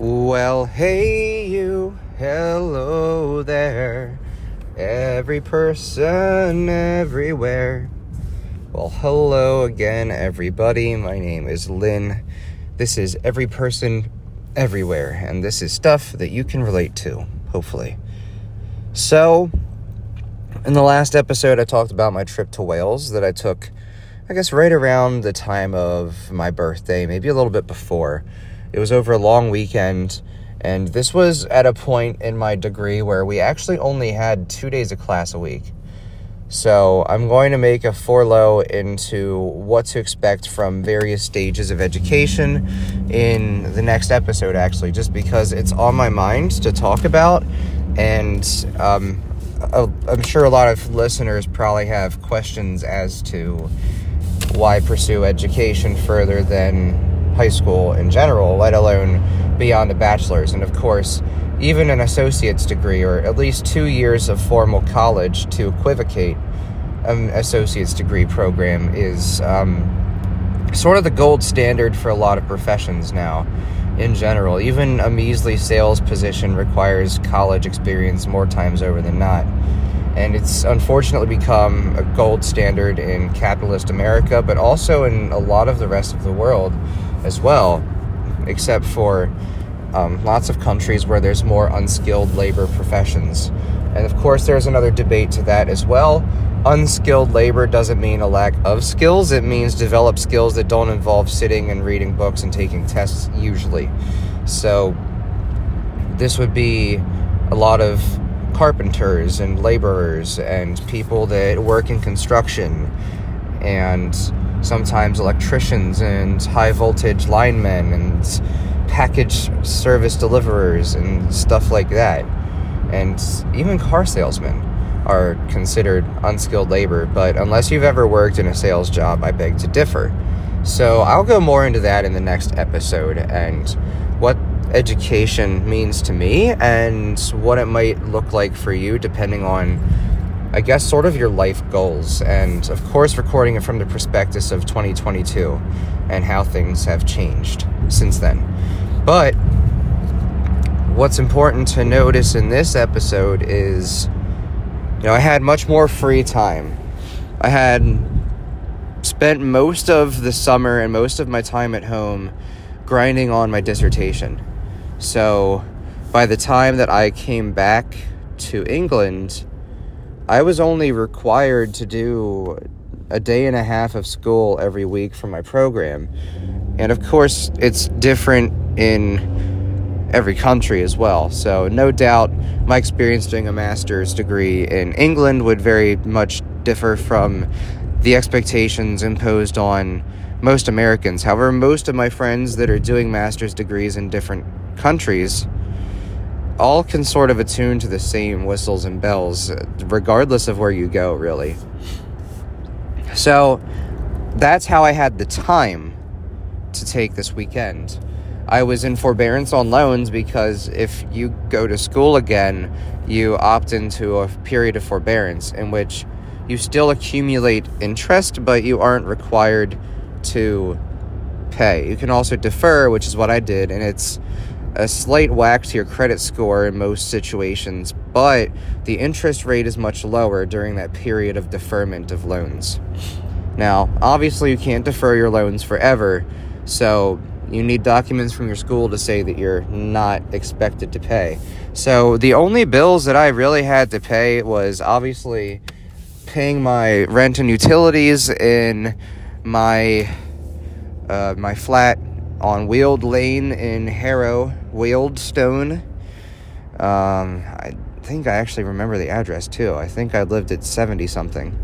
Well, hey, you, hello there, every person everywhere. Well, hello again, everybody. My name is Lynn. This is Every Person Everywhere, and this is stuff that you can relate to, hopefully. So, in the last episode, I talked about my trip to Wales that I took, I guess, right around the time of my birthday, maybe a little bit before. It was over a long weekend, and this was at a point in my degree where we actually only had two days of class a week. So I'm going to make a forlow into what to expect from various stages of education in the next episode, actually, just because it's on my mind to talk about, and um, I'm sure a lot of listeners probably have questions as to why pursue education further than high school in general, let alone beyond a bachelor's. And of course, even an associate's degree or at least two years of formal college to equivocate an associate's degree program is um, sort of the gold standard for a lot of professions now in general. Even a measly sales position requires college experience more times over than not. And it's unfortunately become a gold standard in capitalist America, but also in a lot of the rest of the world as well, except for um, lots of countries where there's more unskilled labor professions. And of course, there's another debate to that as well. Unskilled labor doesn't mean a lack of skills, it means develop skills that don't involve sitting and reading books and taking tests, usually. So, this would be a lot of carpenters and laborers and people that work in construction and sometimes electricians and high voltage linemen and package service deliverers and stuff like that. And even car salesmen are considered unskilled labor, but unless you've ever worked in a sales job, I beg to differ. So I'll go more into that in the next episode and what education means to me and what it might look like for you depending on I guess, sort of your life goals, and of course, recording it from the perspective of 2022 and how things have changed since then. But what's important to notice in this episode is, you know, I had much more free time. I had spent most of the summer and most of my time at home grinding on my dissertation. So by the time that I came back to England, I was only required to do a day and a half of school every week for my program. And of course, it's different in every country as well. So, no doubt, my experience doing a master's degree in England would very much differ from the expectations imposed on most Americans. However, most of my friends that are doing master's degrees in different countries all can sort of attune to the same whistles and bells, regardless of where you go, really. So that's how I had the time to take this weekend. I was in forbearance on loans because if you go to school again, you opt into a period of forbearance in which you still accumulate interest, but you aren't required to pay. You can also defer, which is what I did, and it's a slight whack to your credit score in most situations, but the interest rate is much lower during that period of deferment of loans. Now, obviously, you can't defer your loans forever, so you need documents from your school to say that you're not expected to pay. So, the only bills that I really had to pay was obviously paying my rent and utilities in my uh, my flat on Weald Lane in Harrow, Wealdstone. Um, I think I actually remember the address too. I think I lived at 70 something.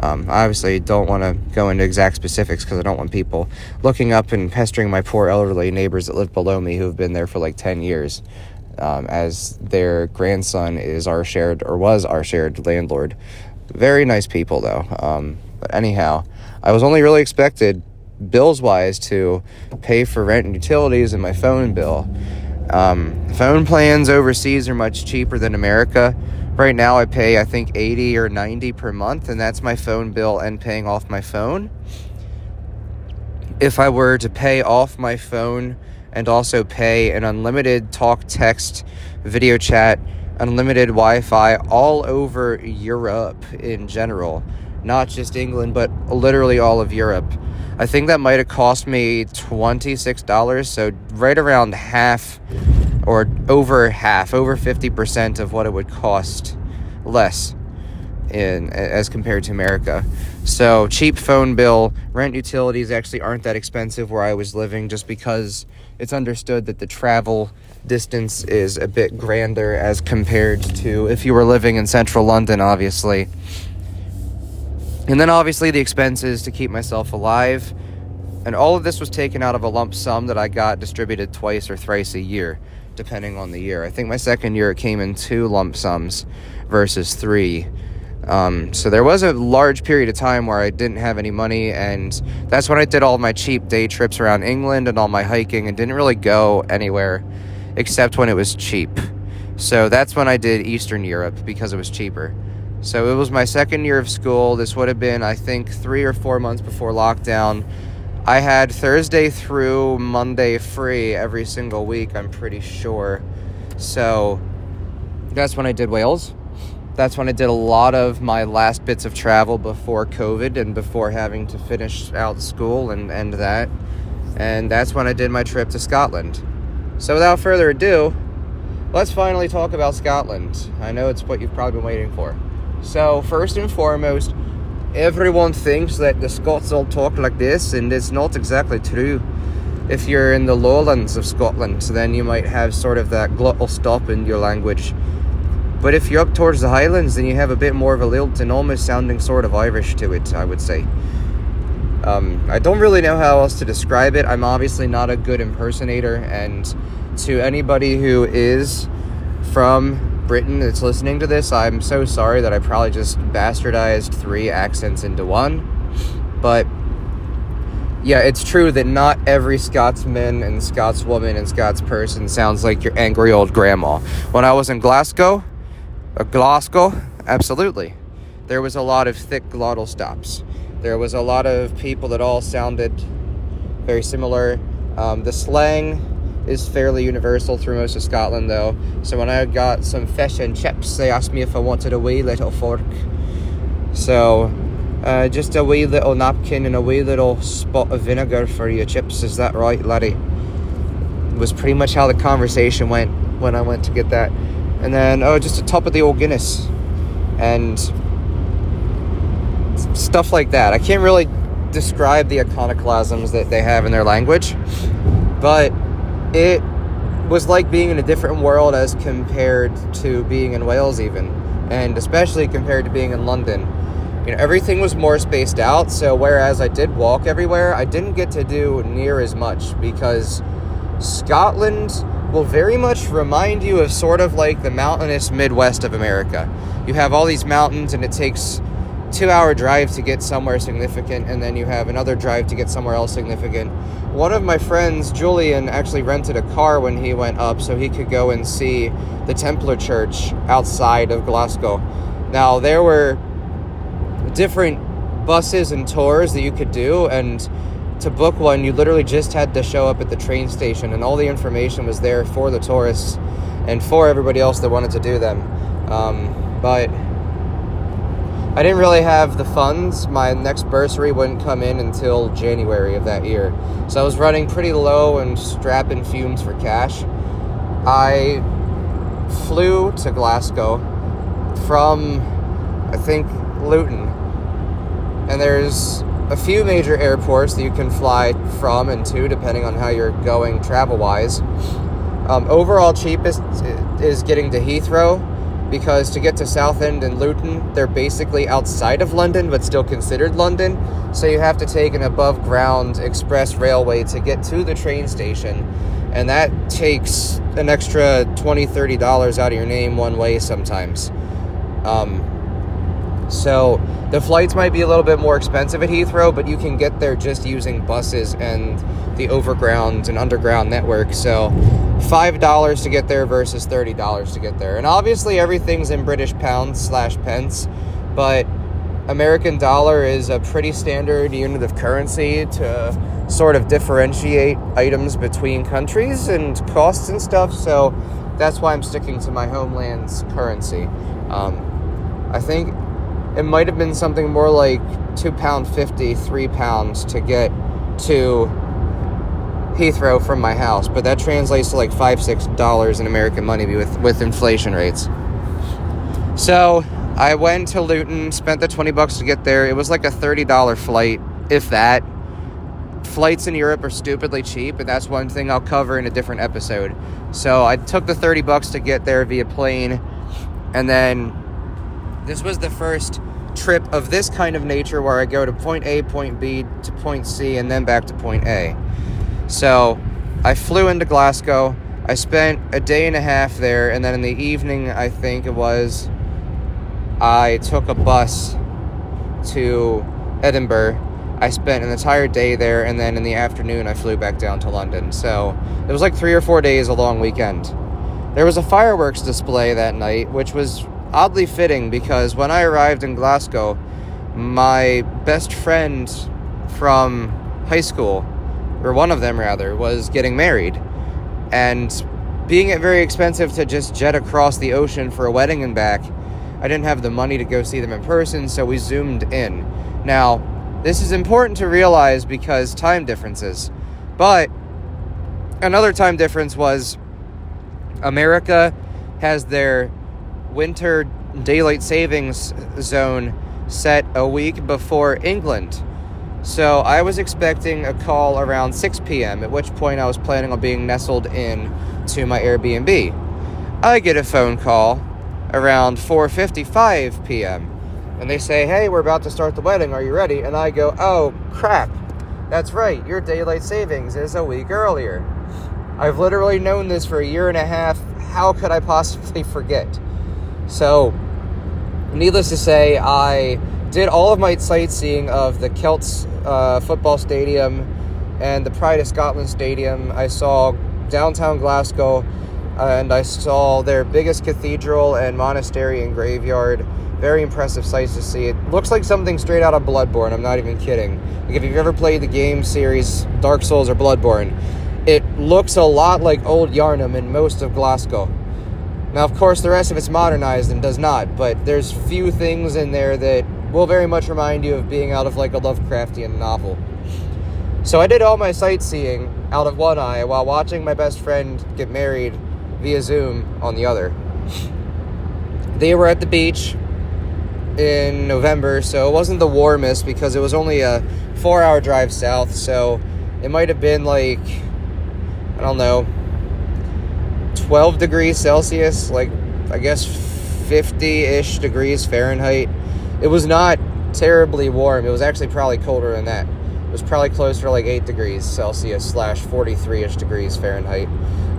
Um, I obviously don't want to go into exact specifics because I don't want people looking up and pestering my poor elderly neighbors that live below me who have been there for like 10 years, um, as their grandson is our shared or was our shared landlord. Very nice people though. Um, but anyhow, I was only really expected bills wise to pay for rent and utilities and my phone bill. Um, phone plans overseas are much cheaper than America. Right now, I pay I think 80 or 90 per month, and that's my phone bill and paying off my phone. If I were to pay off my phone and also pay an unlimited talk, text, video chat, unlimited Wi Fi all over Europe in general. Not just England, but literally all of Europe. I think that might have cost me $26, so right around half or over half, over 50% of what it would cost less in as compared to America. So cheap phone bill, rent utilities actually aren't that expensive where I was living just because it's understood that the travel distance is a bit grander as compared to if you were living in central London obviously. And then obviously the expenses to keep myself alive. And all of this was taken out of a lump sum that I got distributed twice or thrice a year depending on the year. I think my second year it came in two lump sums versus three. Um, so there was a large period of time where I didn't have any money, and that's when I did all my cheap day trips around England and all my hiking, and didn't really go anywhere except when it was cheap. So that's when I did Eastern Europe because it was cheaper. So it was my second year of school. This would have been, I think, three or four months before lockdown. I had Thursday through Monday free every single week, I'm pretty sure. So that's when I did Wales. That's when I did a lot of my last bits of travel before COVID and before having to finish out school and end that. And that's when I did my trip to Scotland. So without further ado, let's finally talk about Scotland. I know it's what you've probably been waiting for. So, first and foremost, everyone thinks that the Scots all talk like this, and it's not exactly true. If you're in the lowlands of Scotland, then you might have sort of that glottal stop in your language. But if you're up towards the Highlands, then you have a bit more of a lilt and almost sounding sort of Irish to it, I would say. Um, I don't really know how else to describe it. I'm obviously not a good impersonator, and to anybody who is from Britain that's listening to this, I'm so sorry that I probably just bastardized three accents into one. But yeah, it's true that not every Scotsman and Scotswoman and Scotsperson sounds like your angry old grandma. When I was in Glasgow, uh, Glasgow, absolutely. There was a lot of thick glottal stops. There was a lot of people that all sounded very similar. Um, the slang is fairly universal through most of Scotland, though. So when I got some fish and chips, they asked me if I wanted a wee little fork. So uh, just a wee little napkin and a wee little spot of vinegar for your chips. Is that right, laddie? Was pretty much how the conversation went when I went to get that. And then, oh, just a top of the old Guinness. And stuff like that. I can't really describe the iconoclasms that they have in their language, but it was like being in a different world as compared to being in Wales, even, and especially compared to being in London. You know, everything was more spaced out. So whereas I did walk everywhere, I didn't get to do near as much because Scotland will very much remind you of sort of like the mountainous Midwest of America. You have all these mountains, and it takes two hour drive to get somewhere significant, and then you have another drive to get somewhere else significant. One of my friends, Julian, actually rented a car when he went up so he could go and see the Templar Church outside of Glasgow. Now, there were different buses and tours that you could do, and to book one, you literally just had to show up at the train station, and all the information was there for the tourists and for everybody else that wanted to do them. Um, but I didn't really have the funds. My next bursary wouldn't come in until January of that year. So I was running pretty low and strapping fumes for cash. I flew to Glasgow from, I think, Luton. And there's a few major airports that you can fly from and to, depending on how you're going travel wise. Um, overall, cheapest is getting to Heathrow because to get to Southend and Luton, they're basically outside of London but still considered London. So you have to take an above ground express railway to get to the train station. And that takes an extra $20, $30 out of your name one way sometimes. Um, so the flights might be a little bit more expensive at Heathrow, but you can get there just using buses and the overground and underground network. So $5 to get there versus $30 to get there. And obviously everything's in British pounds slash pence, but American dollar is a pretty standard unit of currency to sort of differentiate items between countries and costs and stuff. So that's why I'm sticking to my homeland's currency. Um, I think it might have been something more like two pound fifty, three pounds to get to Heathrow from my house, but that translates to like five, six dollars in American money with with inflation rates. So I went to Luton, spent the twenty bucks to get there. It was like a thirty dollar flight, if that. Flights in Europe are stupidly cheap, and that's one thing I'll cover in a different episode. So I took the thirty bucks to get there via plane, and then this was the first trip of this kind of nature where I go to point A, point B to point C, and then back to point A. So I flew into Glasgow. I spent a day and a half there, and then in the evening, I think it was, I took a bus to Edinburgh. I spent an entire day there, and then in the afternoon, I flew back down to London. So it was like three or four days, a long weekend. There was a fireworks display that night, which was oddly fitting because when I arrived in Glasgow, my best friend from high school, or one of them rather, was getting married. And being it very expensive to just jet across the ocean for a wedding and back, I didn't have the money to go see them in person, so we zoomed in. Now, this is important to realize because time differences. But another time difference was America has their winter daylight savings zone set a week before England. So I was expecting a call around 6 p.m., at which point I was planning on being nestled in to my Airbnb. I get a phone call around 4:55 p.m. and they say, "Hey, we're about to start the wedding. Are you ready?" And I go, "Oh, crap. That's right. Your daylight savings is a week earlier." I've literally known this for a year and a half. How could I possibly forget? So, needless to say, I did all of my sightseeing of the Celts uh, football stadium and the Pride of Scotland stadium. I saw downtown Glasgow and I saw their biggest cathedral and monastery and graveyard. Very impressive sights to see. It looks like something straight out of Bloodborne. I'm not even kidding. Like if you've ever played the game series Dark Souls or Bloodborne, it looks a lot like Old Yharnam in most of Glasgow. Now, of course, the rest of it's modernized and does not, but there's few things in there that will very much remind you of being out of like a Lovecraftian novel. So I did all my sightseeing out of one eye while watching my best friend get married via Zoom on the other. They were at the beach in November, so it wasn't the warmest because it was only a four hour drive south, so it might have been like, I don't know, 12 degrees Celsius, like I guess 50 ish degrees Fahrenheit. It was not terribly warm. It was actually probably colder than that. It was probably closer to like 8 degrees Celsius slash 43 ish degrees Fahrenheit.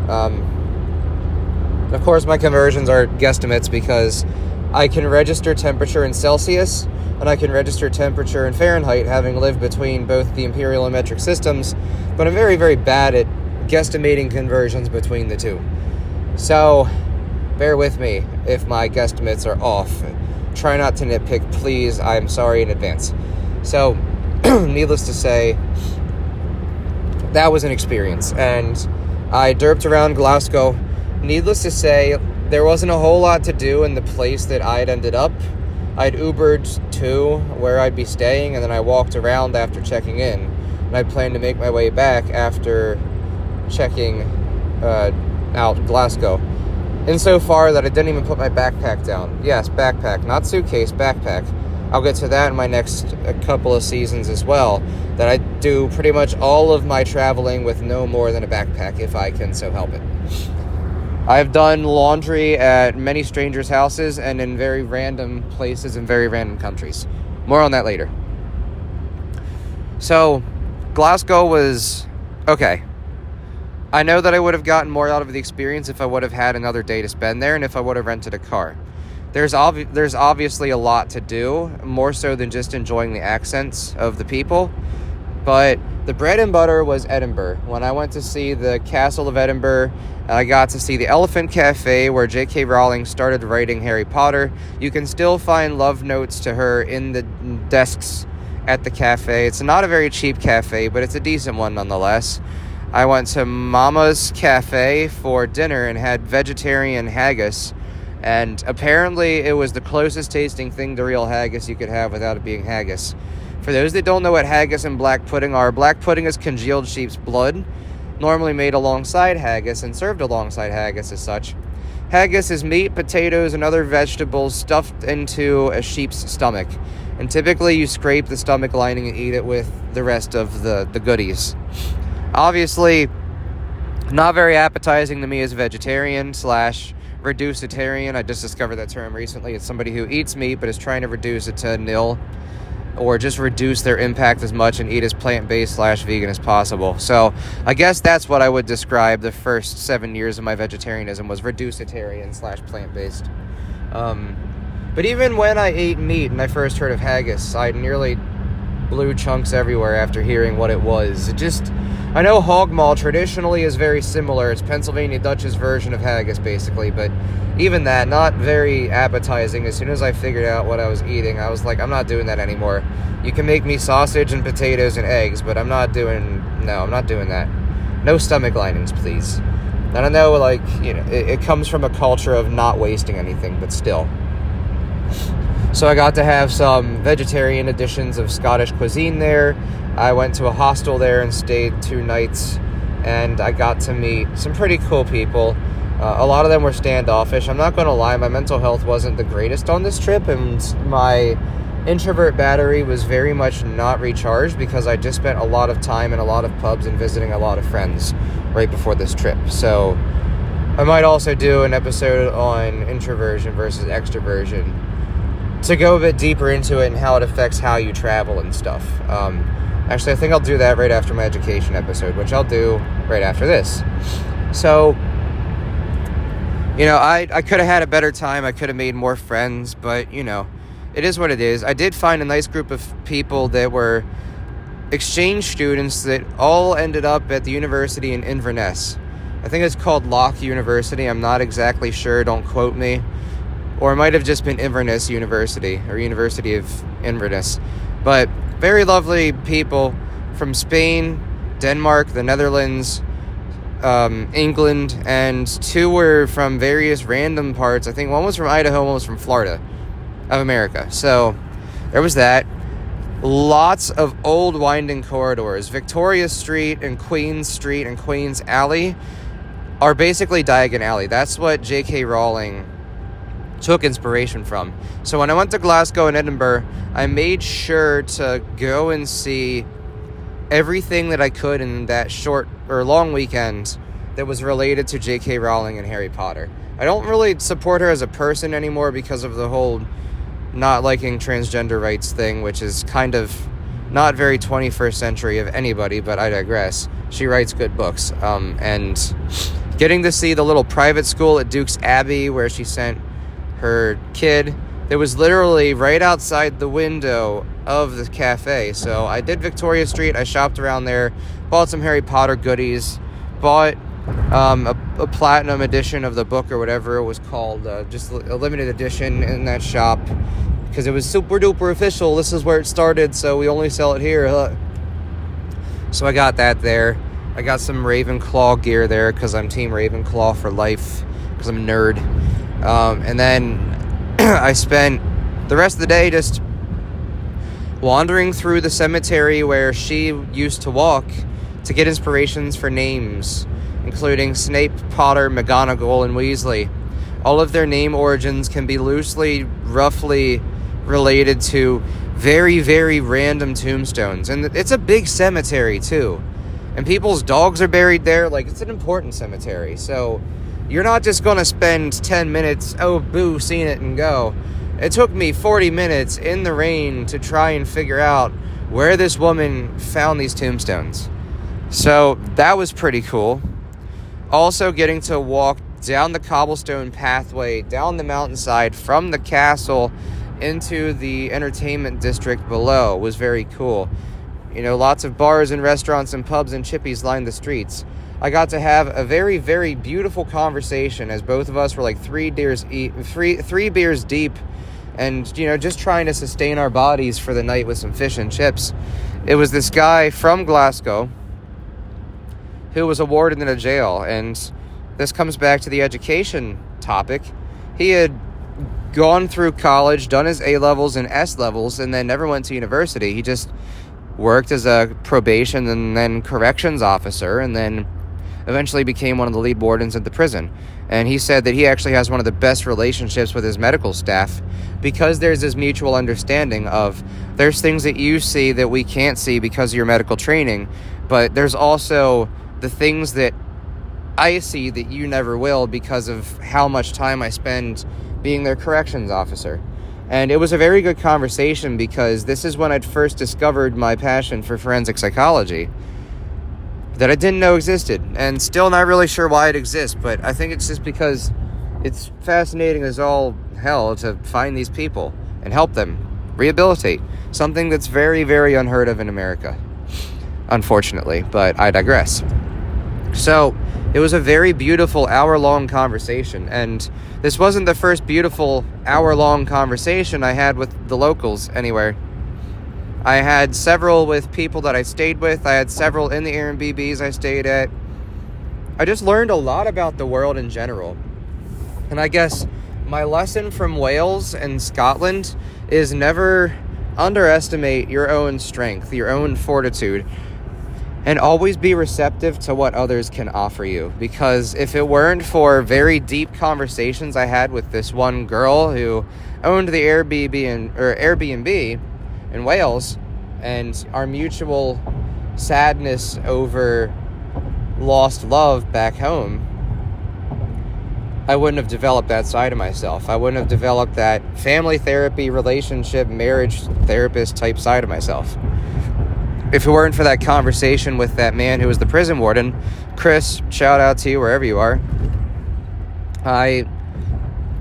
Um, of course, my conversions are guesstimates because I can register temperature in Celsius and I can register temperature in Fahrenheit, having lived between both the imperial and metric systems, but I'm very, very bad at guesstimating conversions between the two. So, bear with me if my guesstimates are off. Try not to nitpick, please. I'm sorry in advance. So, needless to say, that was an experience. And I derped around Glasgow. Needless to say, there wasn't a whole lot to do in the place that I'd ended up. I'd Ubered to where I'd be staying, and then I walked around after checking in. And I planned to make my way back after checking uh, out Glasgow. Insofar that I didn't even put my backpack down. Yes, backpack, not suitcase, backpack. I'll get to that in my next uh, couple of seasons as well. That I do pretty much all of my traveling with no more than a backpack if I can so help it. I've done laundry at many strangers' houses and in very random places in very random countries. More on that later. So, Glasgow was okay. I know that I would have gotten more out of the experience if I would have had another day to spend there and if I would have rented a car. There's obvi- there's obviously a lot to do, more so than just enjoying the accents of the people. But the bread and butter was Edinburgh. When I went to see the Castle of Edinburgh I got to see the Elephant Cafe where J.K. Rowling started writing Harry Potter. You can still find love notes to her in the desks at the cafe. It's not a very cheap cafe, but it's a decent one nonetheless. I went to Mama's Cafe for dinner and had vegetarian haggis. And apparently, it was the closest tasting thing to real haggis you could have without it being haggis. For those that don't know what haggis and black pudding are, black pudding is congealed sheep's blood normally made alongside haggis and served alongside haggis as such. Haggis is meat, potatoes, and other vegetables stuffed into a sheep's stomach. And typically, you scrape the stomach lining and eat it with the rest of the, the goodies. Obviously, not very appetizing to me as a vegetarian slash reducetarian. I just discovered that term recently. It's somebody who eats meat but is trying to reduce it to nil or just reduce their impact as much and eat as plant based slash vegan as possible. So I guess that's what I would describe the first seven years of my vegetarianism was reducetarian slash plant based. Um, but even when I ate meat and I first heard of haggis, I nearly blew chunks everywhere after hearing what it was. It just I know hog maw traditionally is very similar. It's Pennsylvania Dutch's version of haggis, basically, but even that, not very appetizing. As soon as I figured out what I was eating, I was like, I'm not doing that anymore. You can make me sausage and potatoes and eggs, but I'm not doing, no, I'm not doing that. No stomach linings, please. And I know, like, you know, it, it comes from a culture of not wasting anything, but still. So I got to have some vegetarian editions of Scottish cuisine there. I went to a hostel there and stayed two nights, and I got to meet some pretty cool people. Uh, a lot of them were standoffish. I'm not going to lie, my mental health wasn't the greatest on this trip, and my introvert battery was very much not recharged because I just spent a lot of time in a lot of pubs and visiting a lot of friends right before this trip. So I might also do an episode on introversion versus extroversion to go a bit deeper into it and how it affects how you travel and stuff. Um, actually, I think I'll do that right after my education episode, which I'll do right after this. So, you know, I, I could have had a better time. I could have made more friends, but, you know, it is what it is. I did find a nice group of people that were exchange students that all ended up at the university in Inverness. I think it's called Locke University. I'm not exactly sure. Don't quote me or it might have just been Inverness University or University of Inverness. But very lovely people from Spain, Denmark, the Netherlands, um, England, and two were from various random parts. I think one was from Idaho, one was from Florida of America. So there was that. Lots of old winding corridors. Victoria Street and Queens Street and Queens Alley are basically Diagon Alley. That's what J.K. Rowling took inspiration from. So when I went to Glasgow and Edinburgh, I made sure to go and see everything that I could in that short or long weekend that was related to J.K. Rowling and Harry Potter. I don't really support her as a person anymore because of the whole not liking transgender rights thing, which is kind of not very 21st century of anybody, but I digress. She writes good books. Um, and getting to see the little private school at Duke's Abbey where she sent her kid that was literally right outside the window of the cafe. So I did Victoria Street. I shopped around there, bought some Harry Potter goodies, bought um, a, a, platinum edition of the book or whatever it was called, uh, just a limited edition in that shop because it was super duper official. This is where it started, so we only sell it here. Uh, so I got that there. I got some Ravenclaw gear there because I'm Team Ravenclaw for life because I'm a nerd. Um, and then I spent the rest of the day just wandering through the cemetery where she used to walk to get inspirations for names, including Snape, Potter, McGonagall, and Weasley. All of their name origins can be loosely, roughly related to very, very random tombstones. And it's a big cemetery, too. And people's dogs are buried there. Like, it's an important cemetery. So, you're not just going to spend 10 minutes, oh, boo, seeing it and go. It took me 40 minutes in the rain to try and figure out where this woman found these tombstones. So that was pretty cool. Also, getting to walk down the cobblestone pathway, down the mountainside from the castle into the entertainment district below was very cool. You know, lots of bars and restaurants and pubs and chippies lined the streets. I got to have a very, very beautiful conversation as both of us were like three beers, e- three, three beers deep and, you know, just trying to sustain our bodies for the night with some fish and chips. It was this guy from Glasgow who was awarded in a jail. And this comes back to the education topic. He had gone through college, done his A levels and S levels, and then never went to university. He just worked as a probation and then corrections officer, and then eventually became one of the lead wardens at the prison. And he said that he actually has one of the best relationships with his medical staff because there's this mutual understanding of there's things that you see that we can't see because of your medical training, but there's also the things that I see that you never will because of how much time I spend being their corrections officer. And it was a very good conversation because this is when I'd first discovered my passion for forensic psychology that I didn't know existed, and still not really sure why it exists, but I think it's just because it's fascinating as all hell to find these people and help them rehabilitate. Something that's very, very unheard of in America, unfortunately, but I digress. So, it was a very beautiful hour long conversation, and this wasn't the first beautiful hour long conversation I had with the locals anywhere. I had several with people that I stayed with. I had several in the Airbnbs I stayed at. I just learned a lot about the world in general. And I guess my lesson from Wales and Scotland is never underestimate your own strength, your own fortitude, and always be receptive to what others can offer you. Because if it weren't for very deep conversations I had with this one girl who owned the Airbnb in, or Airbnb, in Wales and our mutual sadness over lost love back home, I wouldn't have developed that side of myself. I wouldn't have developed that family therapy, relationship, marriage therapist type side of myself. If it weren't for that conversation with that man who was the prison warden, Chris, shout out to you wherever you are. I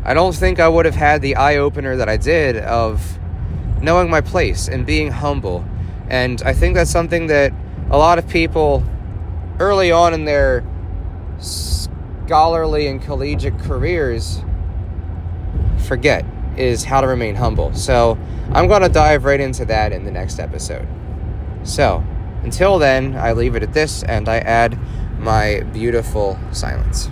I don't think I would have had the eye opener that I did of knowing my place and being humble. And I think that's something that a lot of people early on in their scholarly and collegiate careers forget is how to remain humble. So I'm going to dive right into that in the next episode. So until then, I leave it at this and I add my beautiful silence.